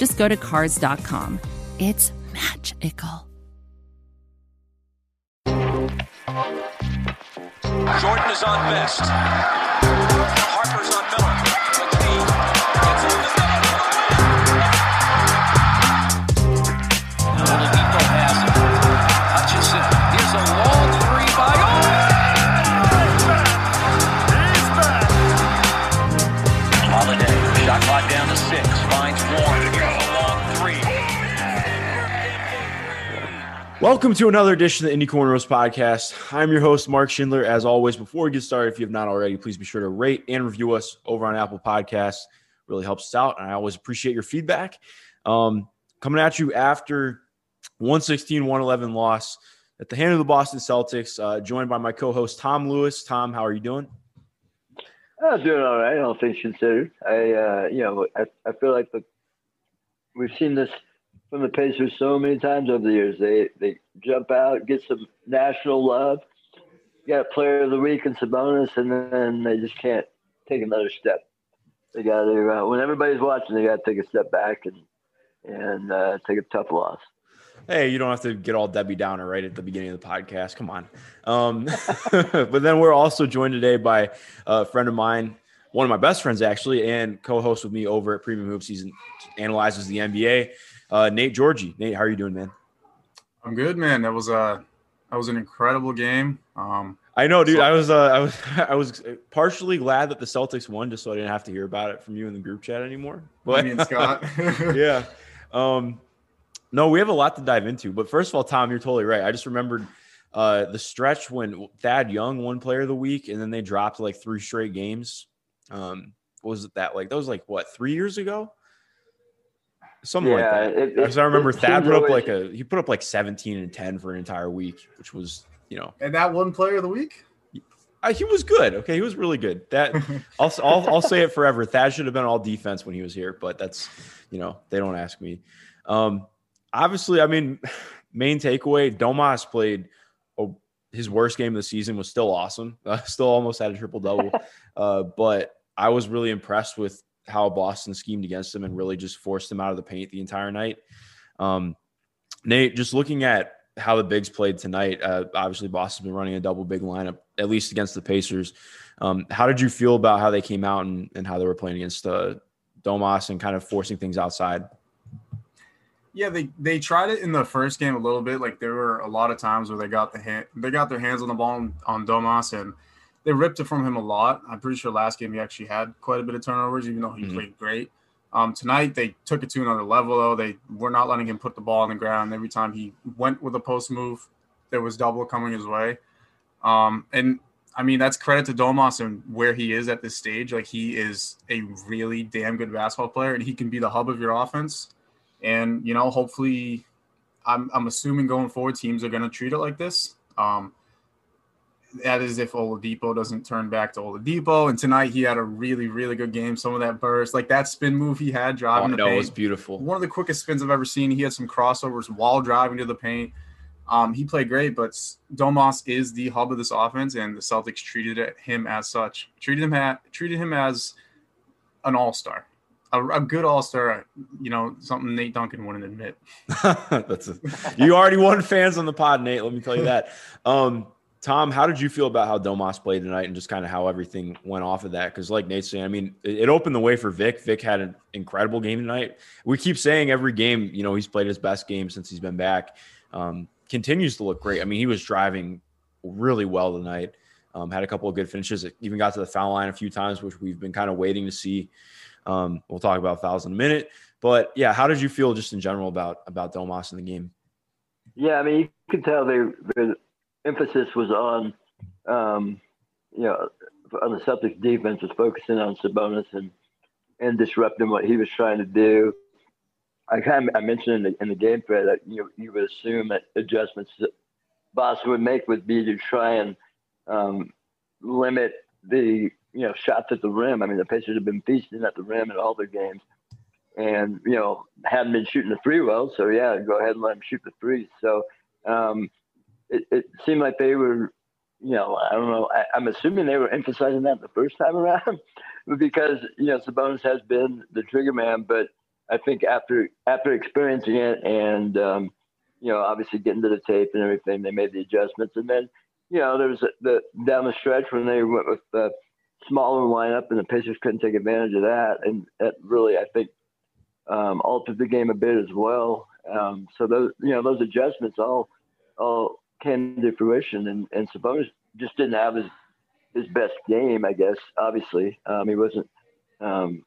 just go to Cars.com. It's magical. Jordan is on best. Welcome to another edition of the Indy Cornrows podcast. I'm your host, Mark Schindler. As always, before we get started, if you have not already, please be sure to rate and review us over on Apple Podcasts. Really helps us out, and I always appreciate your feedback. Um, coming at you after 116 111 loss at the hand of the Boston Celtics, uh, joined by my co host, Tom Lewis. Tom, how are you doing? I'm doing all right, all things considered. I, uh, you know, I, I feel like the we've seen this from the Pacers so many times over the years. They they jump out, get some national love, got Player of the Week and Sabonis, and then they just can't take another step. They got to uh, when everybody's watching, they got to take a step back and and uh, take a tough loss. Hey, you don't have to get all Debbie Downer right at the beginning of the podcast. Come on. Um, but then we're also joined today by a friend of mine, one of my best friends actually, and co-host with me over at Premium Hoops. He analyzes the NBA. Uh, Nate Georgy. Nate, how are you doing, man? I'm good, man. That was a that was an incredible game. Um, I know, dude. I was uh, I was I was partially glad that the Celtics won, just so I didn't have to hear about it from you in the group chat anymore. But me and Scott. yeah. Um, no, we have a lot to dive into. But first of all, Tom, you're totally right. I just remembered uh, the stretch when Thad Young won Player of the Week, and then they dropped like three straight games. Um, what was it that like? That was like what three years ago? Something like that. it- Because I remember Thad seems put up like a he put up like 17 and 10 for an entire week, which was you know and that one player of the week. I, he was good. Okay, he was really good. That I'll, I'll I'll say it forever. Thad should have been all defense when he was here, but that's you know they don't ask me. Um, obviously, I mean, main takeaway: Domas played oh, his worst game of the season. Was still awesome. Uh, still almost had a triple double. uh, but I was really impressed with how Boston schemed against them and really just forced them out of the paint the entire night. Um, Nate, just looking at how the bigs played tonight, uh, obviously Boston's been running a double big lineup at least against the Pacers. Um, how did you feel about how they came out and, and how they were playing against uh, Domas and kind of forcing things outside? Yeah, they they tried it in the first game a little bit. Like there were a lot of times where they got the hand, they got their hands on the ball on, on Domas and they ripped it from him a lot. I'm pretty sure last game he actually had quite a bit of turnovers, even though he Mhm. played great. Um, tonight they took it to another level though. They were not letting him put the ball on the ground. Every time he went with a post move, there was double coming his way. Um, and I mean that's credit to Domas and where he is at this stage. Like he is a really damn good basketball player, and he can be the hub of your offense. And you know, hopefully, I'm I'm assuming going forward, teams are going to treat it like this. Um, that is if Oladipo doesn't turn back to Oladipo. And tonight he had a really really good game. Some of that burst, like that spin move he had Oh, driving the no, it was beautiful. one of the quickest spins I've ever seen. He had some crossovers while driving to the paint. Um, he played great, but Domas is the hub of this offense, and the Celtics treated him as such. Treated him at, treated him as an all star, a, a good all star. You know, something Nate Duncan wouldn't admit. That's a, you already won fans on the pod, Nate. Let me tell you that. Um, Tom, how did you feel about how Domas played tonight and just kind of how everything went off of that? Because, like Nate's saying, I mean, it, it opened the way for Vic. Vic had an incredible game tonight. We keep saying every game, you know, he's played his best game since he's been back. Um, continues to look great. I mean, he was driving really well tonight. Um, had a couple of good finishes. Even got to the foul line a few times, which we've been kind of waiting to see. Um, we'll talk about fouls in a minute. But yeah, how did you feel just in general about about Domas in the game? Yeah, I mean, you can tell they, the emphasis was on, um, you know, on the Celtics defense was focusing on Sabonis and and disrupting what he was trying to do. I kind of I mentioned in the, in the game thread that you you would assume that adjustments that Boston would make would be to try and um, limit the you know shots at the rim. I mean, the Pacers have been feasting at the rim in all their games, and you know hadn't been shooting the free well. So yeah, go ahead and let them shoot the free. So um, it, it seemed like they were, you know, I don't know. I, am assuming they were emphasizing that the first time around, because you know Sabonis has been the trigger man, but I think after after experiencing it and um, you know obviously getting to the tape and everything, they made the adjustments, and then you know there was the down the stretch when they went with the smaller lineup and the Pacers couldn't take advantage of that, and that really I think um, altered the game a bit as well. Um, so those you know those adjustments all all came to fruition, and and Sabonis just didn't have his his best game, I guess. Obviously, um, he wasn't um,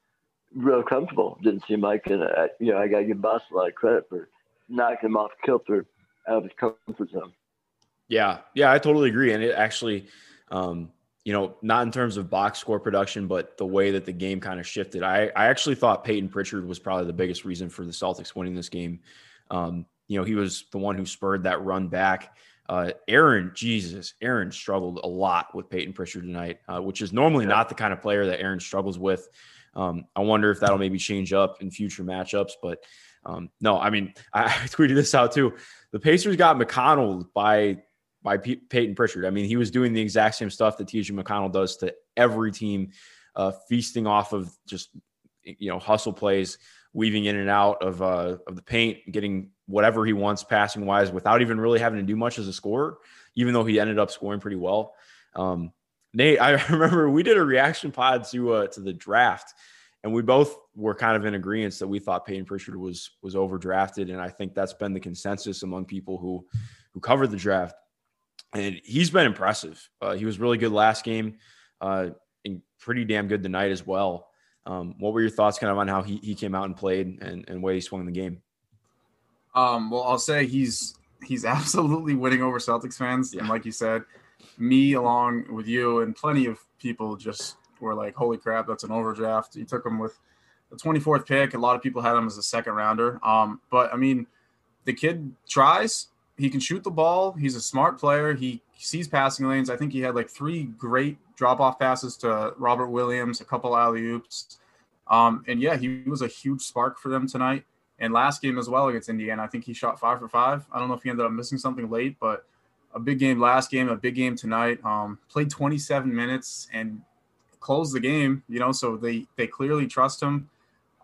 real comfortable. Didn't seem like, and uh, you know, I got to give Boston a lot of credit for knocking him off kilter out of his comfort zone. Yeah, yeah, I totally agree, and it actually. Um, you know, not in terms of box score production, but the way that the game kind of shifted. I, I actually thought Payton Pritchard was probably the biggest reason for the Celtics winning this game. Um, you know, he was the one who spurred that run back. Uh, Aaron, Jesus, Aaron struggled a lot with Payton Pritchard tonight, uh, which is normally not the kind of player that Aaron struggles with. Um, I wonder if that'll maybe change up in future matchups. But um, no, I mean, I, I, tweeted this out too. The Pacers got McConnell by by P- Payton Pritchard. I mean, he was doing the exact same stuff that TJ McConnell does to every team, uh, feasting off of just you know hustle plays, weaving in and out of uh, of the paint, getting whatever he wants passing wise without even really having to do much as a scorer. Even though he ended up scoring pretty well. Um, Nate, I remember we did a reaction pod to uh, to the draft, and we both were kind of in agreement that we thought Payton Pritchard was was overdrafted, and I think that's been the consensus among people who who covered the draft and he's been impressive. Uh, he was really good last game, uh, and pretty damn good tonight as well. Um, what were your thoughts, kind of, on how he, he came out and played and and way he swung the game? Um, well, I'll say he's he's absolutely winning over Celtics fans, yeah. and like you said, me along with you and plenty of people just were like, "Holy crap, that's an overdraft." He took him with the 24th pick. A lot of people had him as a second rounder. Um, but I mean, the kid tries he can shoot the ball. He's a smart player. He sees passing lanes. I think he had like three great drop off passes to Robert Williams, a couple alley oops. Um, and yeah, he was a huge spark for them tonight. And last game as well against Indiana, I think he shot five for five. I don't know if he ended up missing something late, but a big game last game, a big game tonight. Um, played 27 minutes and closed the game. You know, so they they clearly trust him.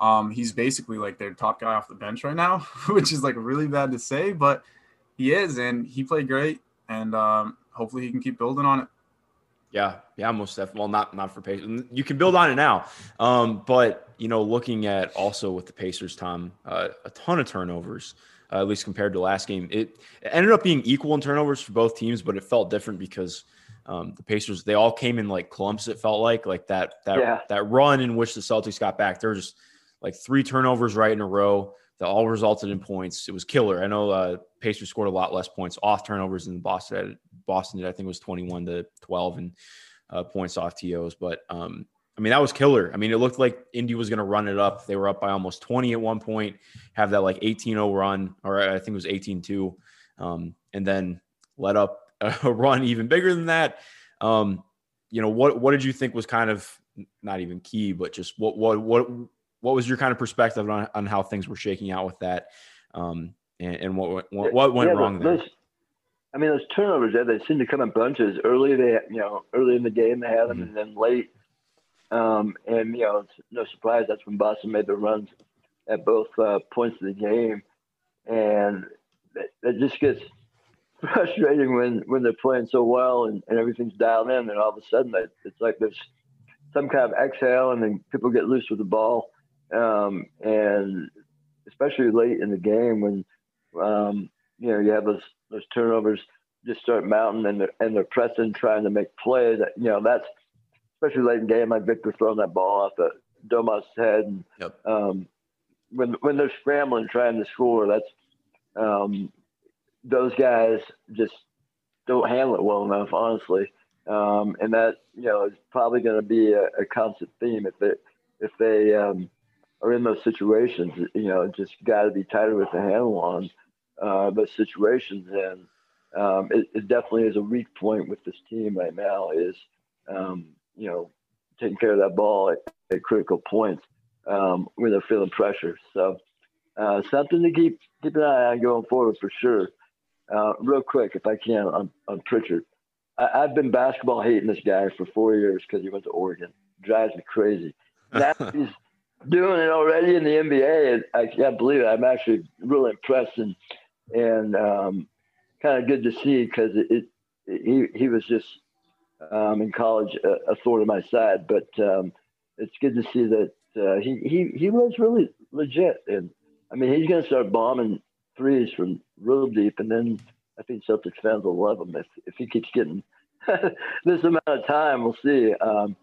Um, he's basically like their top guy off the bench right now, which is like really bad to say, but he is, and he played great, and um, hopefully he can keep building on it. Yeah, yeah, most definitely. Well, not not for Pacers. You can build on it now, um, but you know, looking at also with the Pacers, Tom, uh, a ton of turnovers. Uh, at least compared to last game, it, it, ended up being equal in turnovers for both teams, but it felt different because um, the Pacers they all came in like clumps. It felt like like that that yeah. that run in which the Celtics got back. There was just like three turnovers right in a row that all resulted in points. It was killer. I know uh, Pacers scored a lot less points off turnovers than Boston. Boston did. I think it was 21 to 12 and uh, points off TOs. But um, I mean, that was killer. I mean, it looked like Indy was going to run it up. They were up by almost 20 at one point, have that like 18 0 run, or I think it was 18 2, um, and then let up a run even bigger than that. Um, you know, what, what did you think was kind of not even key, but just what, what, what, what was your kind of perspective on, on how things were shaking out with that, um, and, and, what what, what went yeah, wrong there? Those, I mean, those turnovers there, they seem to come in bunches. Early, they you know, early in the game they had them, mm-hmm. and then late, um, and you know, it's no surprise that's when Boston made the runs at both uh, points of the game, and it, it just gets frustrating when when they're playing so well and, and everything's dialed in, and all of a sudden it's like there's some kind of exhale, and then people get loose with the ball um, and especially late in the game when um, you know you have those those turnovers just start mounting and they're, and they're pressing, trying to make plays. You know that's especially late in the game, like Victor throwing that ball off the Domas' head. And, yep. um, when when they're scrambling trying to score, that's um, those guys just don't handle it well enough, honestly. Um, and that you know is probably going to be a, a constant theme if they if they um, are in those situations. You know, just got to be tighter with the handle on uh, those situations. And um, it, it, definitely is a weak point with this team right now. Is um, you know taking care of that ball at, at critical points um, when they're feeling pressure. So uh, something to keep keep an eye on going forward for sure. Uh, real quick, if I can, on, on Pritchard. I, have been basketball hating this guy for four years because he went to Oregon. Drives me crazy. Now he's doing it already in the NBA. I can't believe it. I'm actually really impressed and and um, kind of good to see because it, it, he he was just um, in college a, a, thorn in my side, but um, it's good to see that uh, he he he was really legit. And I mean, he's going to start bombing threes from real deep, and then I think Celtics fans will love him if if he keeps getting this amount of time. We'll see. Um,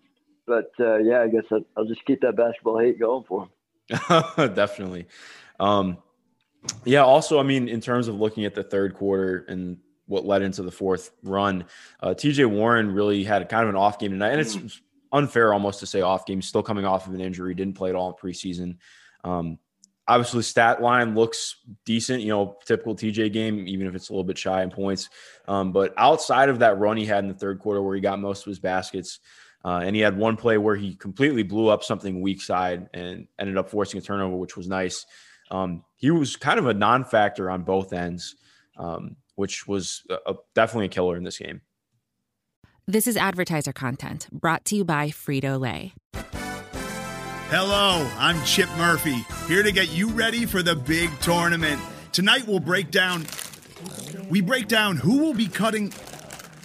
but uh, yeah, I guess I'll, I'll, just keep that basketball hate going for him. Definitely. Um, yeah. Also, I mean, in terms of looking at the third quarter and what led into the fourth run, uh, TJ Warren really had kind of an off game tonight, and it's mm. unfair almost to say off game. Still coming off of an injury, didn't play at all in preseason. Um, obviously, stat line looks decent. You know, typical TJ game, even if it's a little bit shy in points. Um, but outside of that run he had in the third quarter, where he got most of his baskets. Uh, and he had one play where he completely blew up something weak side and ended up forcing a turnover, which was nice. Um, he was kind of a non-factor on both ends, um, which was a, a, definitely a killer in this game. This is advertiser content brought to you by Frito Lay. Hello, I'm Chip Murphy, here to get you ready for the big tournament. Tonight we'll break down. We break down who will be cutting.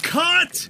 Cut!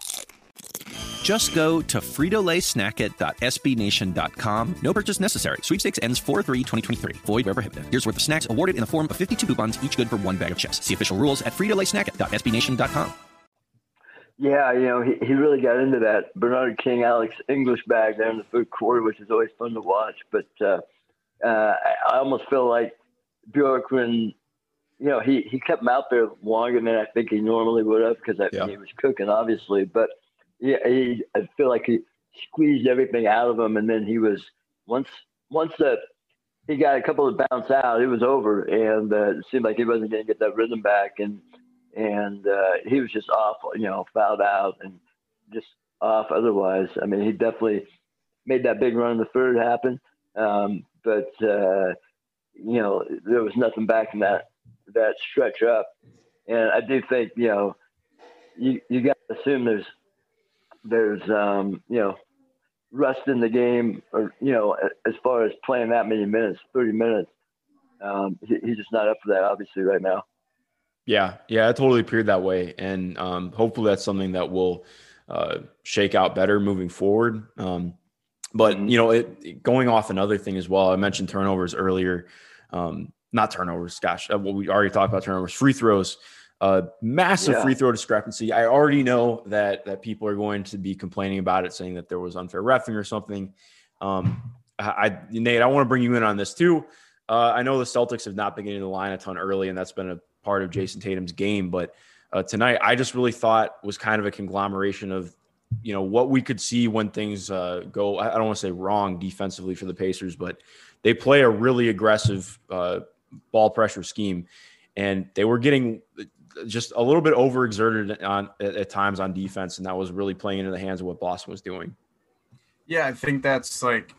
Just go to fritolaysnacket.sbnation.com. No purchase necessary. Sweepstakes ends 4-3-2023. Void where prohibited. Here's worth of snacks awarded in the form of 52 coupons, each good for one bag of chips. See official rules at fritolaysnacket.sbnation.com. Yeah, you know, he, he really got into that Bernard King, Alex English bag there in the third quarter, which is always fun to watch. But uh, uh, I almost feel like Bjorkgren, you know, he, he kept him out there longer than I think he normally would have because yeah. he was cooking, obviously. But yeah, he, I feel like he squeezed everything out of him, and then he was once once that he got a couple of bounce out, it was over, and uh, it seemed like he wasn't going to get that rhythm back, and and uh, he was just off, you know, fouled out and just off. Otherwise, I mean, he definitely made that big run in the third happen. Um, but uh, you know there was nothing back in that that stretch up, and I do think you know you you got to assume there's there's um, you know rust in the game, or you know as far as playing that many minutes, thirty minutes. Um, he, he's just not up for that, obviously, right now. Yeah, yeah, it totally appeared that way, and um, hopefully that's something that will uh, shake out better moving forward. Um, but mm-hmm. you know, it going off another thing as well. I mentioned turnovers earlier. Um, not turnovers. Gosh, uh, well, we already talked about turnovers. Free throws. Uh, massive yeah. free throw discrepancy. I already know that that people are going to be complaining about it, saying that there was unfair refing or something. Um, I, Nate, I want to bring you in on this too. Uh, I know the Celtics have not been getting the line a ton early, and that's been a part of Jayson Tatum's game. But uh, tonight, I just really thought was kind of a conglomeration of you know what we could see when things uh, go. I don't want to say wrong defensively for the Pacers, but they play a really aggressive uh, ball pressure scheme, and they were getting just a little bit overexerted on at, at times on defense, and that was really playing into the hands of what Boston was doing. Yeah, I think that's like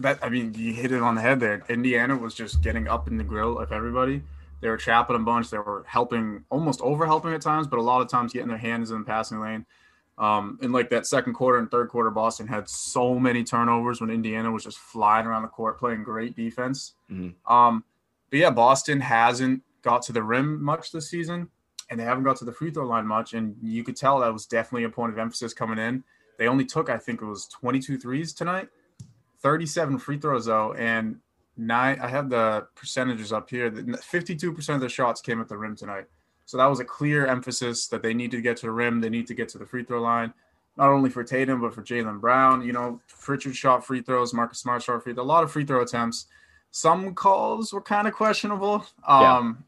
that. I mean, you hit it on the head there. Indiana was just getting up in the grill of everybody. They were trapping a bunch. They were helping, almost over helping at times, but a lot of times getting their hands in the passing lane. Um, in like that second quarter and third quarter, Boston had so many turnovers when Indiana was just flying around the court playing great defense. Mm-hmm. Um, but yeah, Boston hasn't got to the rim much this season, and they haven't got to the free throw line much. And you could tell that was definitely a point of emphasis coming in. They only took, I think it was 22 threes tonight, 37 free throws though, and nine. I have the percentages up here. 52% of the shots came at the rim tonight. So that was a clear emphasis that they need to get to the rim. They need to get to the free throw line, not only for Tatum but for Jaylen Brown. You know, Pritchard shot free throws, Marcus Smart shot free. A lot of free throw attempts. Some calls were kind of questionable. Um,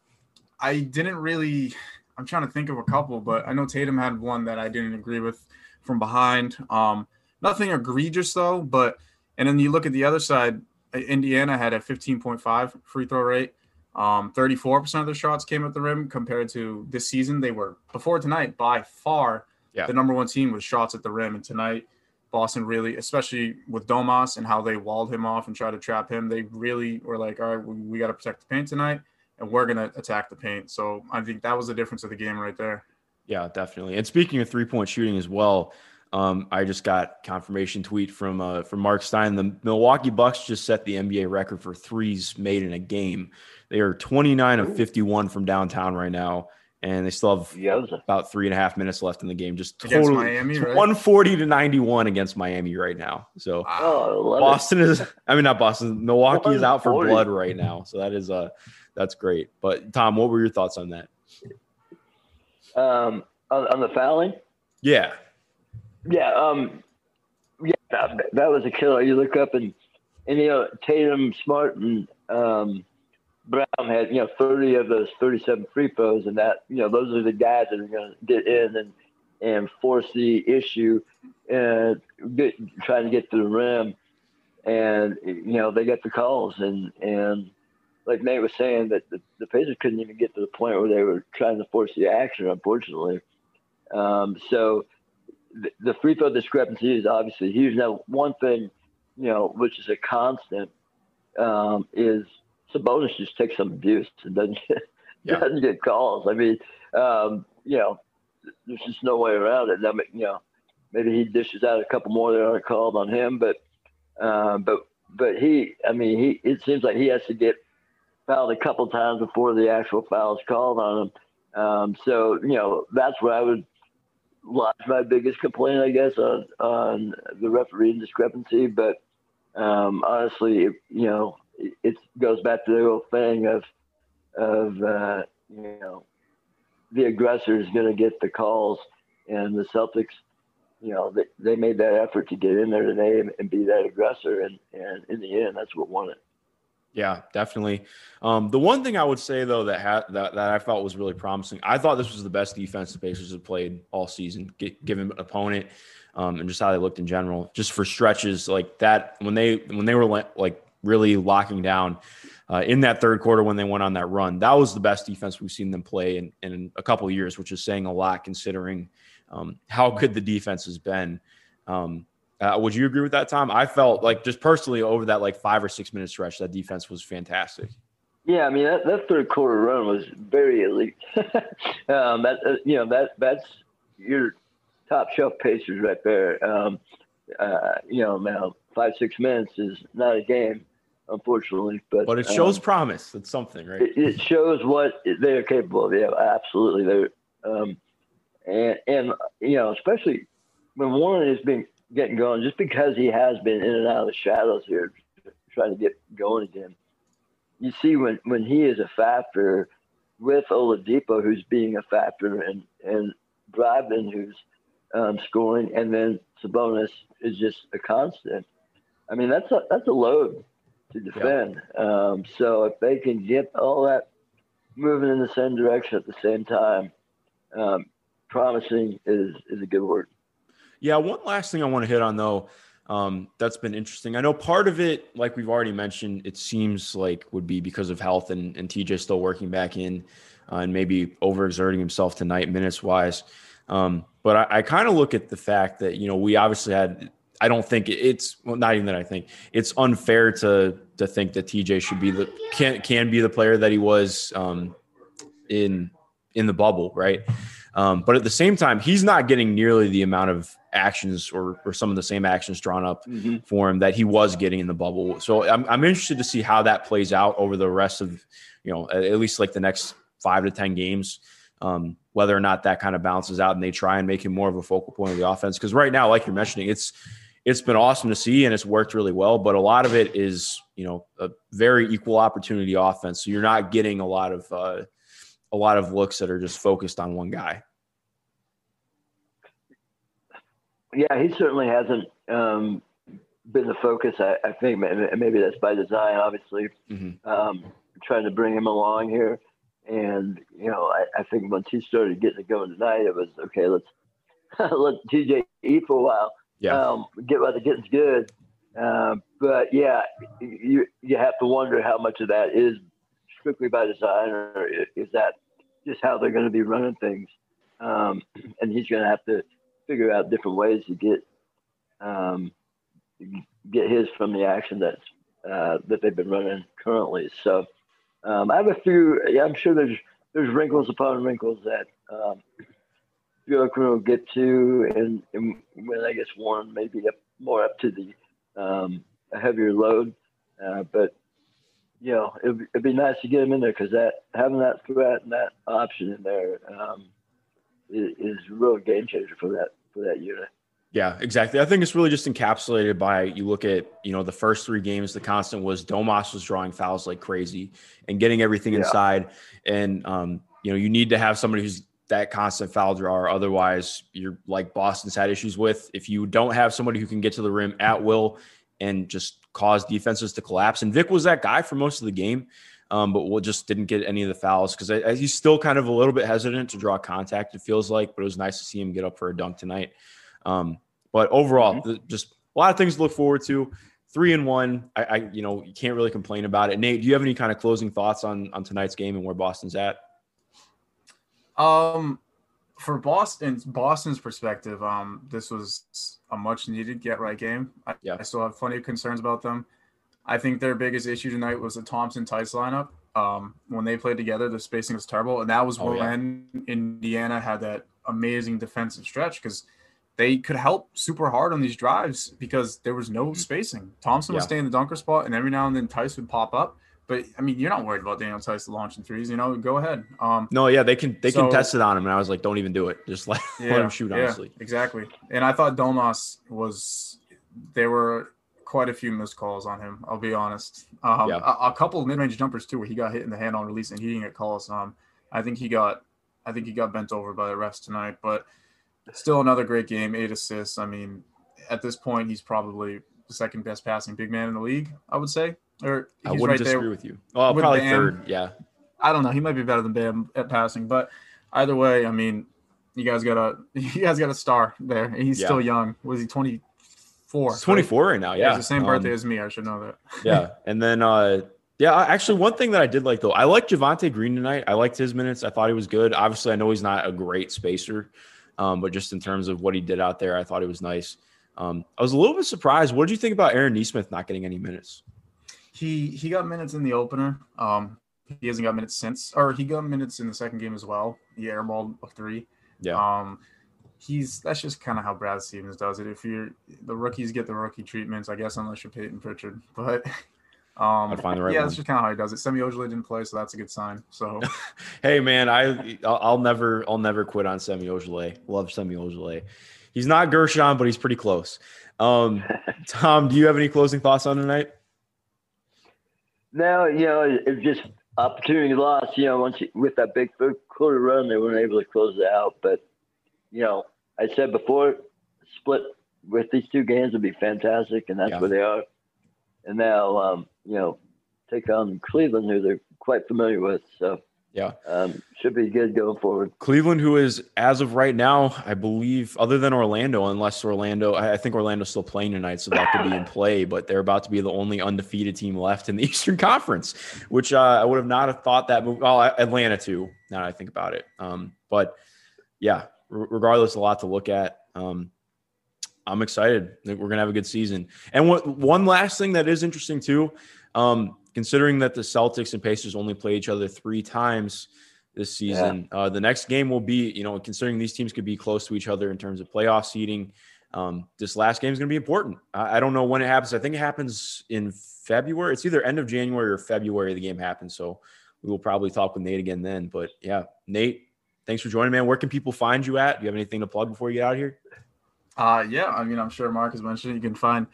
yeah. I didn't really. I'm trying to think of a couple, but I know Tatum had one that I didn't agree with from behind. Um, nothing egregious though, but and then you look at the other side. Indiana had a 15.5 free throw rate. Um, 34% of their shots came at the rim compared to this season. They were before tonight by far yeah. the number one team with shots at the rim. And tonight, Boston really, especially with Domas and how they walled him off and tried to trap him, they really were like, all right, we, we got to protect the paint tonight and we're going to attack the paint. So I think that was the difference of the game right there. Yeah, definitely. And speaking of three point shooting as well, um, I just got confirmation tweet from uh, from Mark Stein. The Milwaukee Bucks just set the NBA record for threes made in a game. They are 29 of 51 from downtown right now, and they still have Yowza. about three and a half minutes left in the game. Just totally Miami, right? 140 to 91 against Miami right now. So oh, Boston it. is, I mean, not Boston, Milwaukee is out for blood right now. So that is uh that's great. But Tom, what were your thoughts on that? Um, on, on the fouling? Yeah. Yeah, um, yeah, that, that, was a killer. You look up and and you know Tatum, Smart, and um, Brown had you know 30 of those 37 free throws, and that you know those are the guys that are going to get in and and force the issue and get, trying to get to the rim. And you know they get the calls, and and like Nate was saying that the, the Pacers couldn't even get to the point where they were trying to force the action, unfortunately. Um, so the, free throw discrepancy is obviously huge. Now, one thing, you know, which is a constant, um, is Sabonis just takes some abuse and doesn't get, yeah. doesn't get calls. I mean, um, you know, there's just no way around it. I mean, you know, maybe he dishes out a couple more that aren't called on him, but um, but but he, I mean, he it seems like he has to get fouled a couple times before the actual foul is called on him. Um, so you know, that's where I would lodge my biggest complaint, I guess, on on the refereeing discrepancy. But um, honestly, you know, it, goes back to the old thing of of uh, you know the aggressor is going to get the calls, and the Celtics, you know, they, they made that effort to get in there today and, and be that aggressor, and and in the end, that's what won it. Yeah, definitely. Um, the one thing I would say though that, ha- that that I felt was really promising, I thought this was the best defense the Pacers have played all season, G- given opponent um, and just how they looked in general. Just for stretches like that, when they when they were like really locking down uh, in that third quarter when they went on that run, that was the best defense we've seen them play in, in a couple of years, which is saying a lot considering um, how good the defense has been. Um, uh, would you agree with that, Tom? I felt like just personally over that like five or six minute stretch, that defense was fantastic. Yeah, I mean that, that third quarter run was very elite. um, that uh, you know that that's your top shelf Pacers right there. Um, uh, you know now five six minutes is not a game, unfortunately, but but it shows um, promise. It's something, right? It, it, shows what they're capable of. Yeah, absolutely. They're um, and and you know especially when Warren is being getting going just because he has been in and out of the shadows here, trying to get going again. You see, when, when he is a factor with Oladipo, who's being a factor, and, and Brogdon, who's um, scoring, and then Sabonis is just a constant. I mean, that's a, that's a load to defend. Um, so if they can get all that moving in the same direction at the same time, um, promising is, is a good word. Yeah, one last thing I want to hit on though, um, that's been interesting. I know part of it, like we've already mentioned, it seems like would be because of health and, and TJ still working back in uh, and maybe overexerting himself tonight minutes wise. Um, but I, I kind of look at the fact that, you know, we obviously had, I don't think it's well, not even that I think it's unfair to, to think that TJ should be the, can, can be the player that he was um, in, in the bubble. Right. Um, but at the same time, he's not getting nearly the amount of actions or, or some of the same actions drawn up Mm-hmm. for him that he was getting in the bubble. So I'm, I'm interested to see how that plays out over the rest of, you know, at, least like the next five to 10 games. Um, whether or not that kind of balances out and they try and make him more of a focal point of the offense. Cause right now, like you're mentioning, it's, it's been awesome to see and it's worked really well, but a lot of it is, you know, a very equal opportunity offense. So you're not getting a lot of, uh, a lot of looks that are just focused on one guy. Yeah, he certainly hasn't um, been the focus. I, I think maybe that's by design, obviously, Mhm. um, trying to bring him along here. And you know, I, I think once he started getting it going tonight, it was okay. Let's let TJ eat for a while. Yeah. Um, get while the getting's good. Um, but yeah, you you have to wonder how much of that is strictly by design, or is that just how they're going to be running things? Um, and he's going to have to figure out different ways to get um, get his from the action that's uh, that they've been running currently. So um, I have a few. Yeah, I'm sure there's there's wrinkles upon wrinkles that um, Bjorkgren will get to, and, and when I guess Warren maybe up more up to the um, a heavier load. Uh, but you know, it'd, it'd be nice to get him in there because that having that threat and that option in there um, is, is a real game changer for that for that unit. Yeah, exactly. I think it's really just encapsulated by you look at, you know, the first three games, the constant was Domas was drawing fouls like crazy and getting everything Yeah. inside. And, um, you know, you need to have somebody who's that constant foul drawer. Otherwise, you're like Boston's had issues with. If you don't have somebody who can get to the rim at will and just cause defenses to collapse. And Vic was that guy for most of the game, um, but we'll just didn't get any of the fouls because he's still kind of a little bit hesitant to draw contact, it feels like, but it was nice to see him get up for a dunk tonight. Um, but overall, the, just a lot of things to look forward to. Three and one, I, I, you know, you can't really complain about it. Nate, do you have any kind of closing thoughts on on tonight's game and where Boston's at? Um, for Boston, Boston's perspective, um, this was a much needed get right game. I, Yeah. I still have plenty of concerns about them. I think their biggest issue tonight was the Thompson Theis lineup. Um, when they played together, the spacing was terrible, and that was Oh, yeah. when Indiana had that amazing defensive stretch because they could help super hard on these drives because there was no spacing. Thompson would Mm-hmm. Stay in the dunker spot, and every now and then Theis would pop up. But I mean, you're not worried about Daniel Theis launching threes. You know, go ahead. Um, No, yeah, they can they So- it on him, and I was like, don't even do it. Just let, let him shoot. Honestly, exactly. And I thought Domas was there were quite a few missed calls on him. I'll be honest. Um, Yeah. a, a couple of mid-range jumpers too, where he got hit in the hand on release and he didn't get calls. Um, I think he got, I think he got bent over by the refs tonight. But still, another great game, eight assists. I mean, at this point, he's probably the second best passing big man in the league. I would say, or I wouldn't right disagree with you. Well, with probably Bam. third. Yeah, I don't know. He might be better than Bam at passing, but either way, I mean, you guys got a you guys got a star there. and He's Yeah. still young. Was he twenty four? Twenty four right now. Yeah, the same birthday Um, as me. I should know that. yeah, and then uh, yeah, actually, one thing that I did like though, I liked Javonte Green tonight. I liked his minutes. I thought he was good. Obviously, I know he's not a great spacer, um, but just in terms of what he did out there, I thought he was nice. Um, I was a little bit surprised. What did you think about Aaron Nesmith not getting any minutes? He he got minutes in the opener. Um, he hasn't got minutes since, or he got minutes in the second game as well. He airballed a three. Yeah, Um, he's that's just kind of how Brad Stevens does it. If you're the rookies get the rookie treatments, I guess, unless you're Payton Pritchard. But um, I'd find the right yeah, one. that's just kind of how he does it. Semi Ojeleye didn't play, so that's a good sign. So hey man, I I'll, I'll never I'll never quit on Semi Ojeleye. Love Semi Ojeleye. He's not Guerschon, but he's pretty close. Um, Tom, do you have any closing thoughts on tonight? No, you know, it, it just opportunity lost. You know, once you, with that big third quarter run, they weren't able to close it out. But you know, I said before, split with these two games would be fantastic, and that's Yeah. where they are. And now, um, you know, take on Cleveland, who they're quite familiar with. So Yeah. um, should be good going forward. Cleveland, who is as of right now, I believe, other than Orlando, unless Orlando, I think Orlando's still playing tonight, so that could be in play. But they're about to be the only undefeated team left in the Eastern Conference, which uh, I would have not have thought that move. Well, Atlanta too. Now that I think about it, um, but yeah, r- regardless, a lot to look at. Um, I'm excited. that We're gonna have a good season. And what, one last thing that is interesting too, um, considering that the Celtics and Pacers only play each other three times this season. Yeah. Uh, the next game will be, you know, considering these teams could be close to each other in terms of playoff seeding. Um, this last game is going to be important. I, I, don't know when it happens. I think it happens in February. It's either end of January or February the game happens. So we will probably talk with Nate again then. But yeah, Nate, thanks for joining, man. Where can people find you at? Do you have anything to plug before you get out of here? Uh, yeah, I mean, I'm sure Mark has mentioned. You can find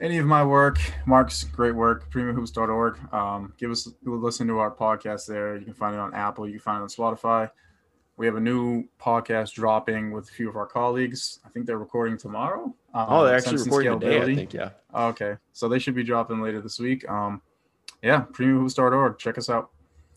any of my work, Mark's great work, premiumhoops.org. Um, give us listen to our podcast there. You can find it on Apple. You can find it on Spotify. We have a new podcast dropping with a few of our colleagues. I think they're recording tomorrow. Um, oh, they're actually recording today, I think, yeah. Okay. So they should be dropping later this week. Um, yeah, premiumhoops.org. Check us out.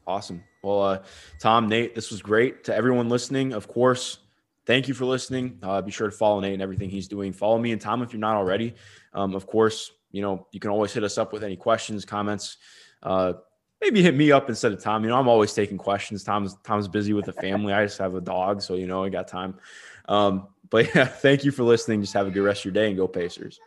Awesome. Well, uh, Tom, Nate, this was great. To everyone listening, of course, thank you for listening. Uh, be sure to follow Nate and everything he's doing. Follow me and Tom if you're not already. Um, of course, you know, you can always hit us up with any questions, comments. Uh, maybe hit me up instead of Tom. You know, I'm always taking questions. Tom's Tom's busy with the family. I just have a dog, so you know, I got time. Um, but yeah, thank you for listening. Just have a good rest of your day and go Pacers.